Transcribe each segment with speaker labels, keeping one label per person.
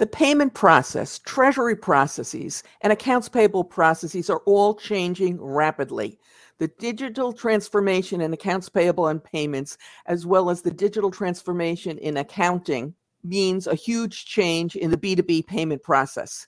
Speaker 1: The payment process, treasury processes, and accounts payable processes are all changing rapidly. The digital transformation in accounts payable and payments, as well as the digital transformation in accounting, means a huge change in the B2B payment process.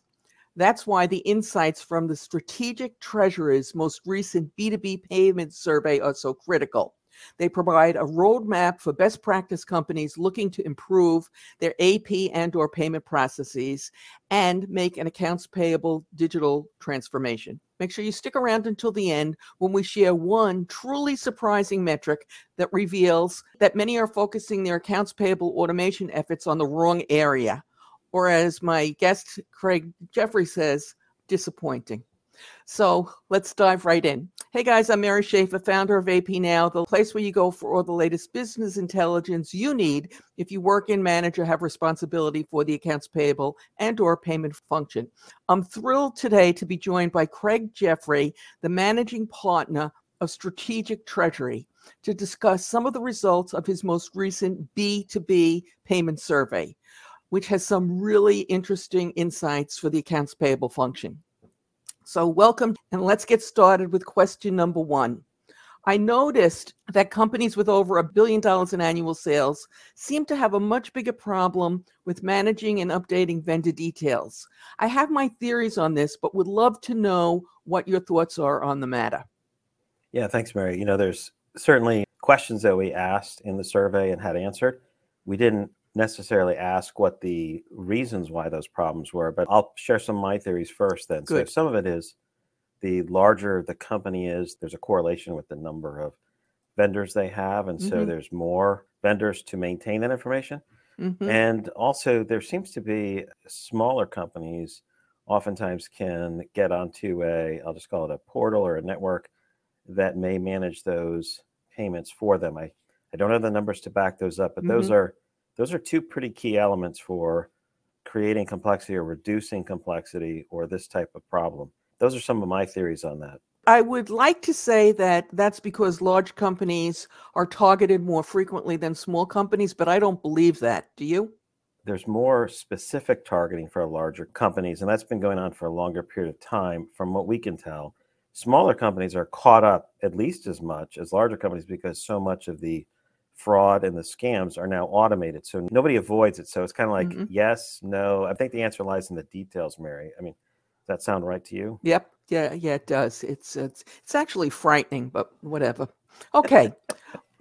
Speaker 1: That's why the insights from the Strategic Treasurer's most recent B2B payment survey are so critical. They provide a roadmap for best practice companies looking to improve their AP and or payment processes and make an accounts payable digital transformation. Make sure you stick around until the end when we share one truly surprising metric that reveals that many are focusing their accounts payable automation efforts on the wrong area. Or as my guest Craig Jeffery says, disappointing. So let's dive right in. Hey guys, I'm Mary Schaeffer, founder of AP Now, the place where you go for all the latest business intelligence you need if you work in manage or have responsibility for the accounts payable and or payment function. I'm thrilled today to be joined by Craig Jeffery, the managing partner of Strategic Treasurer, to discuss some of the results of his most recent B2B payment survey, which has some really interesting insights for the accounts payable function. So, welcome, and let's get started with question number one. I noticed that companies with over a billion dollars in annual sales seem to have a much bigger problem with managing and updating vendor details. I have my theories on this, but would love to know what your thoughts are on the matter.
Speaker 2: Yeah, thanks, Mary. You know, there's certainly questions that we asked in the survey and had answered. We didn't necessarily ask what the reasons why those problems were, but I'll share some of my theories first then.
Speaker 1: Good.
Speaker 2: So some of it is the larger the company is, there's a correlation with the number of vendors they have. And so
Speaker 1: Mhm.
Speaker 2: there's more vendors to maintain that information.
Speaker 1: Mhm.
Speaker 2: And also there seems to be smaller companies oftentimes can get onto a, I'll just call it a portal or a network that may manage those payments for them. I, I don't have the numbers to back those up, but those
Speaker 1: Mhm.
Speaker 2: are those are two pretty key elements for creating complexity or reducing complexity or this type of problem. Those are some of my theories on that.
Speaker 1: I would like to say that that's because large companies are targeted more frequently than small companies, but I don't believe that. Do you?
Speaker 2: There's more specific targeting for larger companies, and that's been going on for a longer period of time, from what we can tell. Smaller companies are caught up at least as much as larger companies because so much of the fraud and the scams are now automated. So nobody avoids it. So it's kind of like
Speaker 1: Mhm.
Speaker 2: yes, no. I think the answer lies in the details, Mary. I mean, does that sound right to you?
Speaker 1: Yep. Yeah, yeah, it does. It's it's it's actually frightening, but whatever. Okay.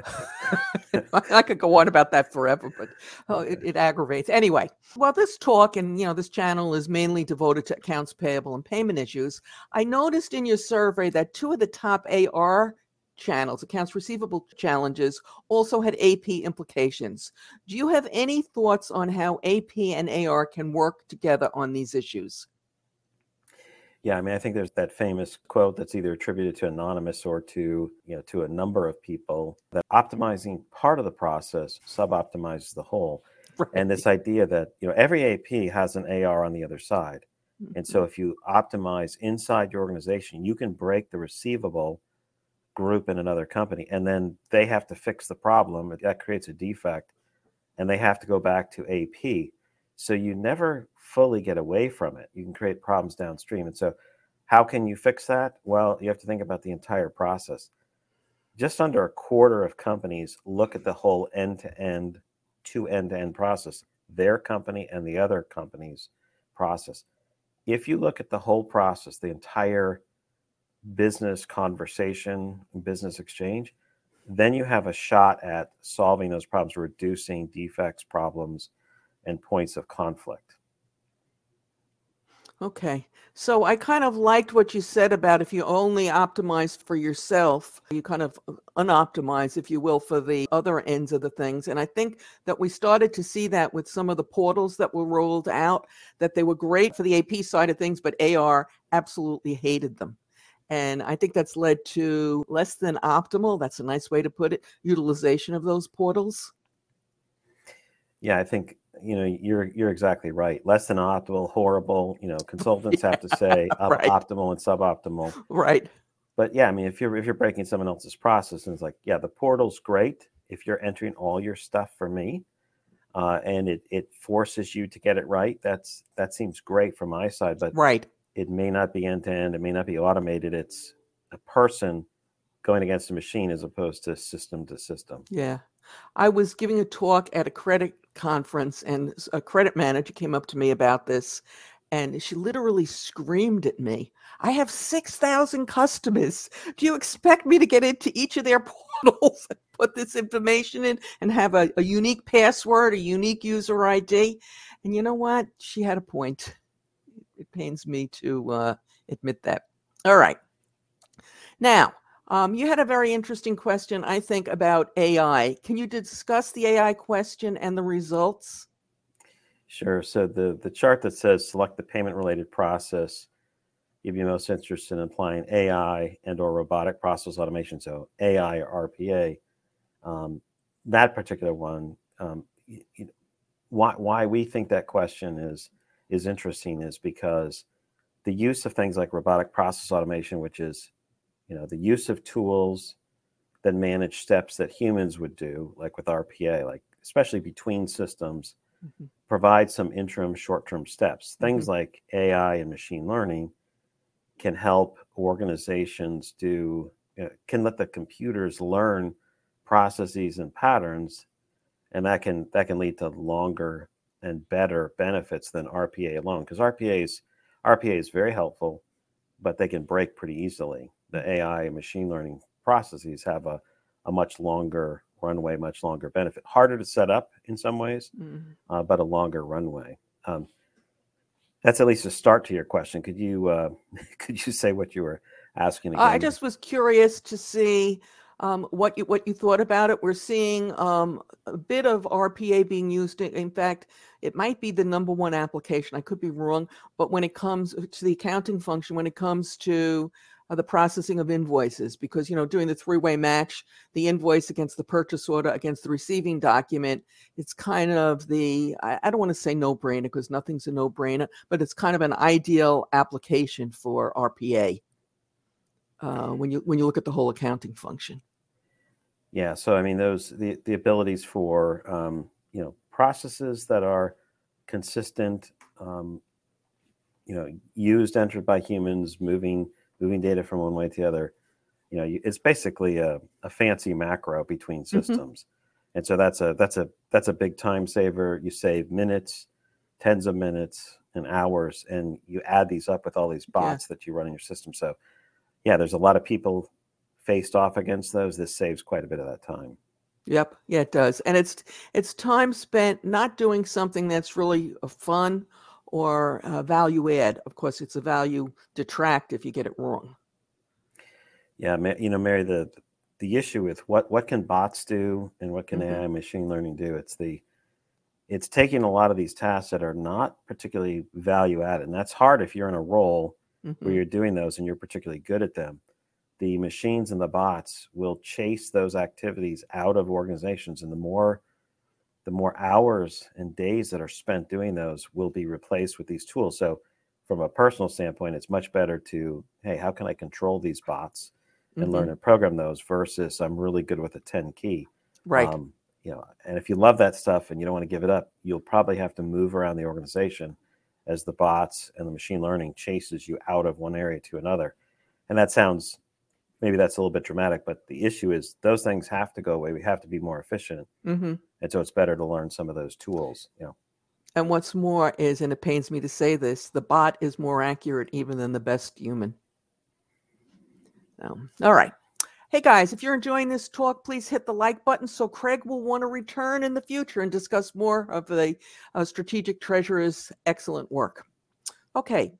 Speaker 1: I could go on about that forever, but oh, it, it aggravates. Anyway, while this talk and you know this channel is mainly devoted to accounts payable and payment issues, I noticed in your survey that two of the top AR channels, accounts receivable challenges, also had AP implications. Do you have any thoughts on how AP and AR can work together on these issues?
Speaker 2: Yeah, I mean, I think there's that famous quote that's either attributed to anonymous or to you know to a number of people that optimizing part of the process sub-optimizes the whole. right. And this idea that you know every AP has an AR on the other side, and so mm-hmm. if you optimize inside your organization, you can break the receivable group in another company, and then they have to fix the problem. That creates a defect, and they have to go back to AP. So you never fully get away from it. You can create problems downstream. And so, how can you fix that? Well, you have to think about the entire process. Just under a quarter of companies look at the whole end to end, to end to end process, their company and the other company's process. If you look at the whole process, the entire business conversation, business exchange, then you have a shot at solving those problems, reducing defects, problems, and points of conflict.
Speaker 1: Okay. So I kind of liked what you said about if you only optimize for yourself, you kind of unoptimize, if you will, for the other ends of the things. And I think that we started to see that with some of the portals that were rolled out, that they were great for the AP side of things, but AR absolutely hated them. And I think that's led to less than optimal, that's a nice way to put it, utilization of those portals.
Speaker 2: Yeah, I think you know you're you're exactly right. Less than optimal, horrible. You know, consultants have to say op-
Speaker 1: right.
Speaker 2: optimal and suboptimal.
Speaker 1: Right.
Speaker 2: But yeah, I mean, if you're if you're breaking someone else's process, and it's like, yeah, the portal's great if you're entering all your stuff for me. uh, and it it forces you to get it right. That's that seems great from my side, but
Speaker 1: right.
Speaker 2: It may not be end to end. It may not be automated. It's a person going against a machine as opposed to system to system.
Speaker 1: Yeah. I was giving a talk at a credit conference, and a credit manager came up to me about this, and she literally screamed at me. I have 6,000 customers. Do you expect me to get into each of their portals and put this information in and have a, a unique password, a unique user ID? And you know what? She had a point. It pains me to uh, admit that. All right. Now, um, you had a very interesting question, I think, about AI. Can you discuss the AI question and the results?
Speaker 2: Sure. So the the chart that says select the payment related process, you'd be most interested in applying AI and or robotic process automation. So AI or RPA. Um, that particular one, um, you, you, why why we think that question is is interesting is because the use of things like robotic process automation, which is you know the use of tools that manage steps that humans would do like with rpa like especially between systems mm-hmm. provide some interim short-term steps things mm-hmm. like ai and machine learning can help organizations do you know, can let the computers learn processes and patterns and that can that can lead to longer and better benefits than rpa alone because rpa is rpa is very helpful but they can break pretty easily the AI and machine learning processes have a, a much longer runway, much longer benefit. Harder to set up in some ways, mm-hmm. uh, but a longer runway. Um, that's at least a start to your question. Could you uh, could you say what you were asking? Again?
Speaker 1: I just was curious to see um, what you what you thought about it. We're seeing um, a bit of RPA being used. In fact, it might be the number one application. I could be wrong, but when it comes to the accounting function, when it comes to uh, the processing of invoices because you know doing the three-way match the invoice against the purchase order against the receiving document it's kind of the i, I don't want to say no-brainer because nothing's a no-brainer but it's kind of an ideal application for rpa uh, when you when you look at the whole accounting function
Speaker 2: yeah so i mean those the the abilities for um, you know processes that are consistent um, you know used entered by humans moving moving data from one way to the other. You know, it's basically a, a fancy macro between mm-hmm. systems, mm-hmm. and so that's a that's a that's a big time saver. You save minutes, tens of minutes, and hours, and you add these up with all these bots yeah. that you run in your system. So, yeah, there's a lot of people faced off against those. This saves quite a bit of that time.
Speaker 1: Yep, yeah, it does, and it's it's time spent not doing something that's really fun or uh, value add. Of course, it's a value detract if you get it wrong.
Speaker 2: Yeah, you know, Mary, the the issue with what what can bots do and what can mm-hmm. AI machine learning do? It's the it's taking a lot of these tasks that are not particularly value added, and that's hard if you're in a role mm-hmm. where you're doing those and you're particularly good at them. The machines and the bots will chase those activities out of organizations, and the more the more hours and days that are spent doing those will be replaced with these tools. So, from a personal standpoint, it's much better to, hey, how can I control these bots and mm-hmm. learn and program those versus I'm really good with a 10 key.
Speaker 1: Right. Um,
Speaker 2: you know, and if you love that stuff and you don't want to give it up, you'll probably have to move around the organization as the bots and the machine learning chases you out of one area to another. And that sounds maybe that's a little bit dramatic, but the issue is those things have to go away. We have to be more efficient, mm-hmm. and so it's better to learn some of those tools. You know.
Speaker 1: And what's more is, and it pains me to say this, the bot is more accurate even than the best human. Um, all right. Hey guys, if you're enjoying this talk, please hit the like button so Craig will want to return in the future and discuss more of the uh, Strategic Treasurer's excellent work. Okay,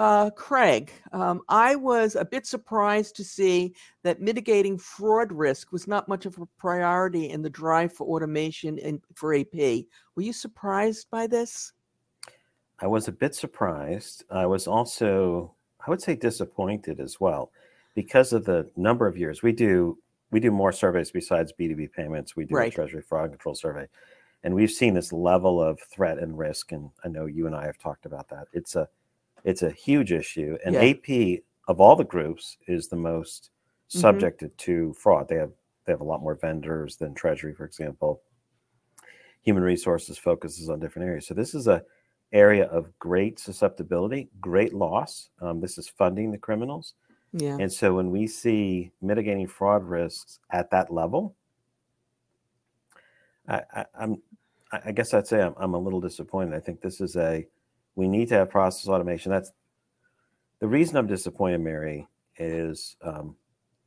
Speaker 1: uh, Craig, um, I was a bit surprised to see that mitigating fraud risk was not much of a priority in the drive for automation and for AP. Were you surprised by this?
Speaker 2: I was a bit surprised. I was also, I would say, disappointed as well, because of the number of years we do. We do more surveys besides B2B payments. We do right. a Treasury Fraud Control Survey, and we've seen this level of threat and risk. And I know you and I have talked about that. It's a it's a huge issue, and yeah. AP of all the groups is the most mm-hmm. subjected to fraud. They have they have a lot more vendors than Treasury, for example. human resources focuses on different areas. So this is a area of great susceptibility, great loss. Um, this is funding the criminals.
Speaker 1: Yeah.
Speaker 2: And so when we see mitigating fraud risks at that level, I, I, I'm, I guess I'd say I'm, I'm a little disappointed. I think this is a, we need to have process automation. That's the reason I'm disappointed, Mary, is um,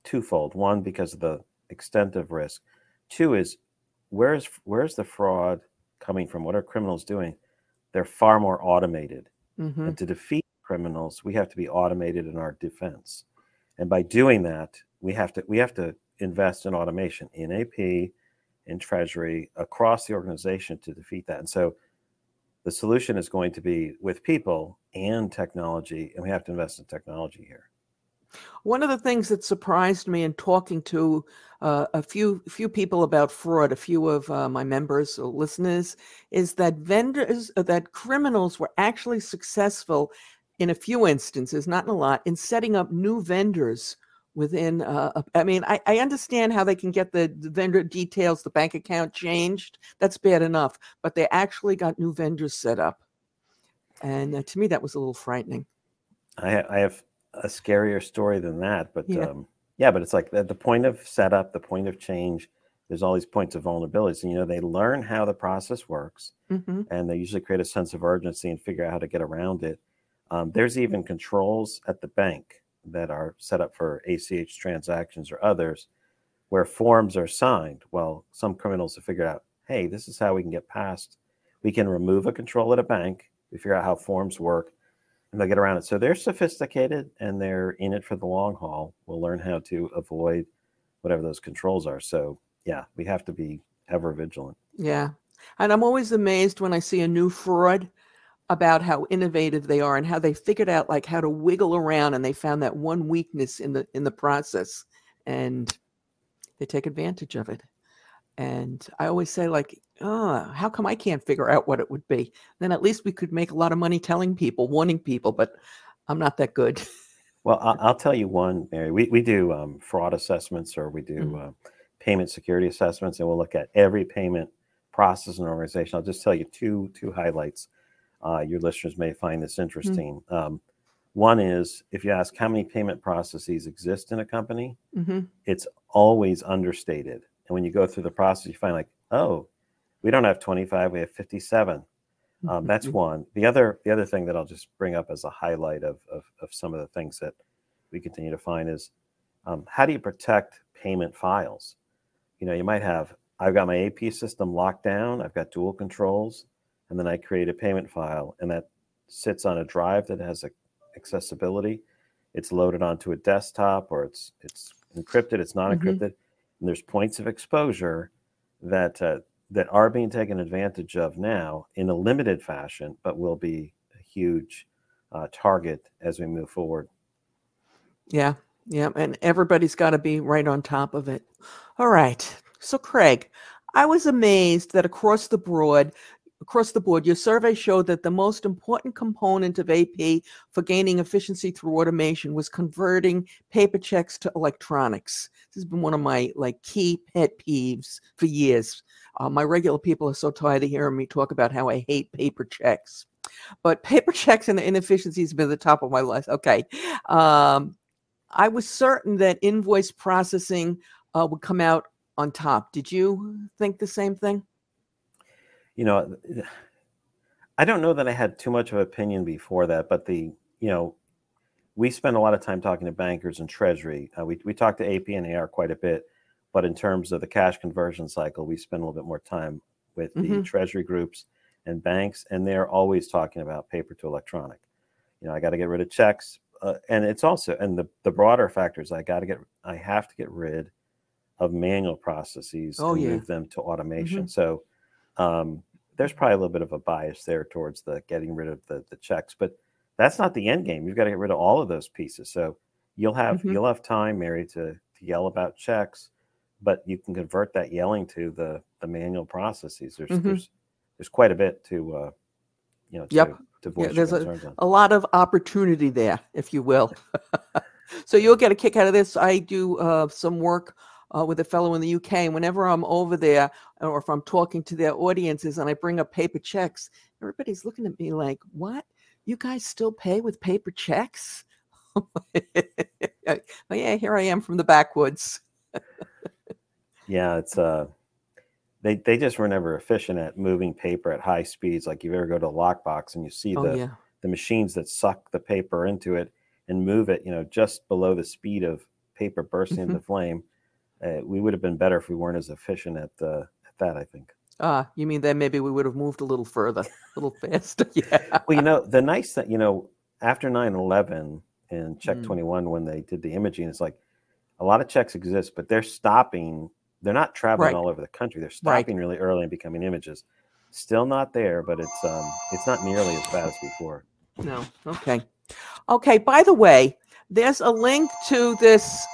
Speaker 2: twofold. One, because of the extent of risk. Two is where's where's the fraud coming from? What are criminals doing? They're far more automated.
Speaker 1: Mm-hmm.
Speaker 2: And to defeat criminals, we have to be automated in our defense. And by doing that, we have to we have to invest in automation in AP, in Treasury, across the organization to defeat that. And so the solution is going to be with people and technology, and we have to invest in technology here.
Speaker 1: One of the things that surprised me in talking to uh, a few few people about fraud, a few of uh, my members or listeners, is that vendors, uh, that criminals were actually successful in a few instances, not in a lot, in setting up new vendors within. Uh, I mean, I, I understand how they can get the, the vendor details, the bank account changed. That's bad enough, but they actually got new vendors set up, and uh, to me, that was a little frightening.
Speaker 2: I, I have a scarier story than that. But
Speaker 1: Yeah.
Speaker 2: um, yeah, but it's like the, the point of setup, the point of change. There's all these points of vulnerabilities, and you know they learn how the process works,
Speaker 1: hmm
Speaker 2: and they usually create a sense of urgency and figure out how to get around it. Um, there's even controls at the bank that are set up for ACH transactions or others, where forms are signed. Well, some criminals have figured out, hey, this is how we can get past. We can remove a control at a bank. We figure out how forms work and they'll get around it. So they're sophisticated and they're in it for the long haul. We'll learn how to avoid whatever those controls are. So yeah, we have to be ever vigilant.
Speaker 1: Yeah. And I'm always amazed when I see a new fraud about how innovative they are and how they figured out like how to wiggle around and they found that one weakness in the in the process and they take advantage of it. And I always say like, oh, how come I can't figure out what it would be? Then at least we could make a lot of money telling people, warning people, but I'm not that good.
Speaker 2: Well, I'll, I'll tell you one, Mary. We, we do um, fraud assessments or we do
Speaker 1: Mhm.
Speaker 2: uh, payment security assessments, and we'll look at every payment process and organization. I'll just tell you two two highlights. Uh, your listeners may find this interesting. Um, one is if you ask how many payment processes exist in a company,
Speaker 1: hmm
Speaker 2: it's always understated. And when you go through the process, you find like, oh, we don't have 25, we have 57. Um, that's one. The other, the other thing that I'll just bring up as a highlight of, of, of some of the things that we continue to find is um, how do you protect payment files? You know, you might have, I've got my AP system locked down, I've got dual controls, and then I create a payment file, and that sits on a drive that has a, accessibility. It's loaded onto a desktop, or it's it's encrypted, it's not
Speaker 1: Mhm.
Speaker 2: encrypted, and there's points of exposure that uh, that are being taken advantage of now in a limited fashion, but will be a huge uh, target as we move forward.
Speaker 1: Yeah, yeah, and everybody's got to be right on top of it. All right. So, Craig, I was amazed that across the board, across the board, your survey showed that the most important component of AP for gaining efficiency through automation was converting paper checks to electronics. This has been one of my like key pet peeves for years. Uh, my regular people are so tired of hearing me talk about how I hate paper checks. But paper checks and the inefficiencies have been the top of my list. Okay. Um, I was certain that invoice processing uh, would come out on top. Did you think the same thing?
Speaker 2: You know, I don't know that I had too much of an opinion before that, but the you know, we spend a lot of time talking to bankers and treasury. Uh, we we talk to AP and AR quite a bit, but in terms of the cash conversion cycle, we spend a little bit more time with the
Speaker 1: Mhm.
Speaker 2: treasury groups and banks, and they're always talking about paper to electronic. You know, I got to get rid of checks, uh, and it's also and the the broader factors. I got to get, I have to get rid of manual processes
Speaker 1: Oh,
Speaker 2: and
Speaker 1: yeah.
Speaker 2: move them to automation. So um, there's probably a little bit of a bias there towards the getting rid of the the checks, but that's not the end game. You've got to get rid of all of those pieces. So you'll have
Speaker 1: Mhm.
Speaker 2: you'll have time, Mary, to to yell about checks, but you can convert that yelling to the the manual processes. There's
Speaker 1: Mhm.
Speaker 2: there's there's quite a bit to uh, you know to,
Speaker 1: Yep.
Speaker 2: to voice your
Speaker 1: there's a-. A lot of opportunity there, if you will. so you'll get a kick out of this. I do uh, some work uh, with a fellow in the UK. And whenever I'm over there or if I'm talking to their audiences and I bring up paper checks, everybody's looking at me like, what? You guys still pay with paper checks? oh, yeah, here I am from the backwoods.
Speaker 2: yeah, it's uh they they just were never efficient at moving paper at high speeds. Like you ever go to a lockbox and you see
Speaker 1: Oh,
Speaker 2: the
Speaker 1: yeah.
Speaker 2: the machines that suck the paper into it and move it, you know, just below the speed of paper bursting
Speaker 1: Mhm.
Speaker 2: into flame. Uh, we would have been better if we weren't as efficient at uh, at that. I think.
Speaker 1: Ah, you mean then maybe we would have moved a little further, a little faster? Yeah.
Speaker 2: Well, you know, the nice thing, you know, after 9/11 and Check
Speaker 1: Mm.
Speaker 2: 21, when they did the imaging, it's like a lot of checks exist, but they're stopping. They're not traveling
Speaker 1: Right.
Speaker 2: all over the country. They're
Speaker 1: Right.
Speaker 2: stopping really early and becoming images. Still not there, but it's um it's not nearly as bad as before.
Speaker 1: No. Okay. Okay. By the way, there's a link to this.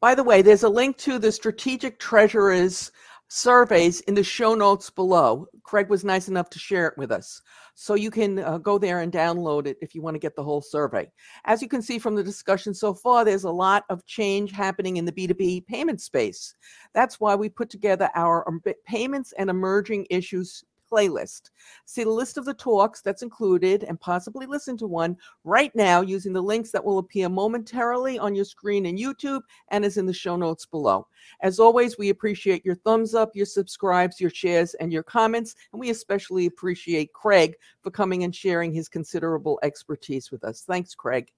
Speaker 1: By the way, there's a link to the Strategic Treasurers surveys in the show notes below. Craig was nice enough to share it with us. So you can uh, go there and download it if you want to get the whole survey. As you can see from the discussion so far, there's a lot of change happening in the B2B payment space. That's why we put together our um, payments and emerging issues playlist. See the list of the talks that's included and possibly listen to one right now using the links that will appear momentarily on your screen in YouTube and is in the show notes below. As always, we appreciate your thumbs up, your subscribes, your shares, and your comments. And we especially appreciate Craig for coming and sharing his considerable expertise with us. Thanks, Craig.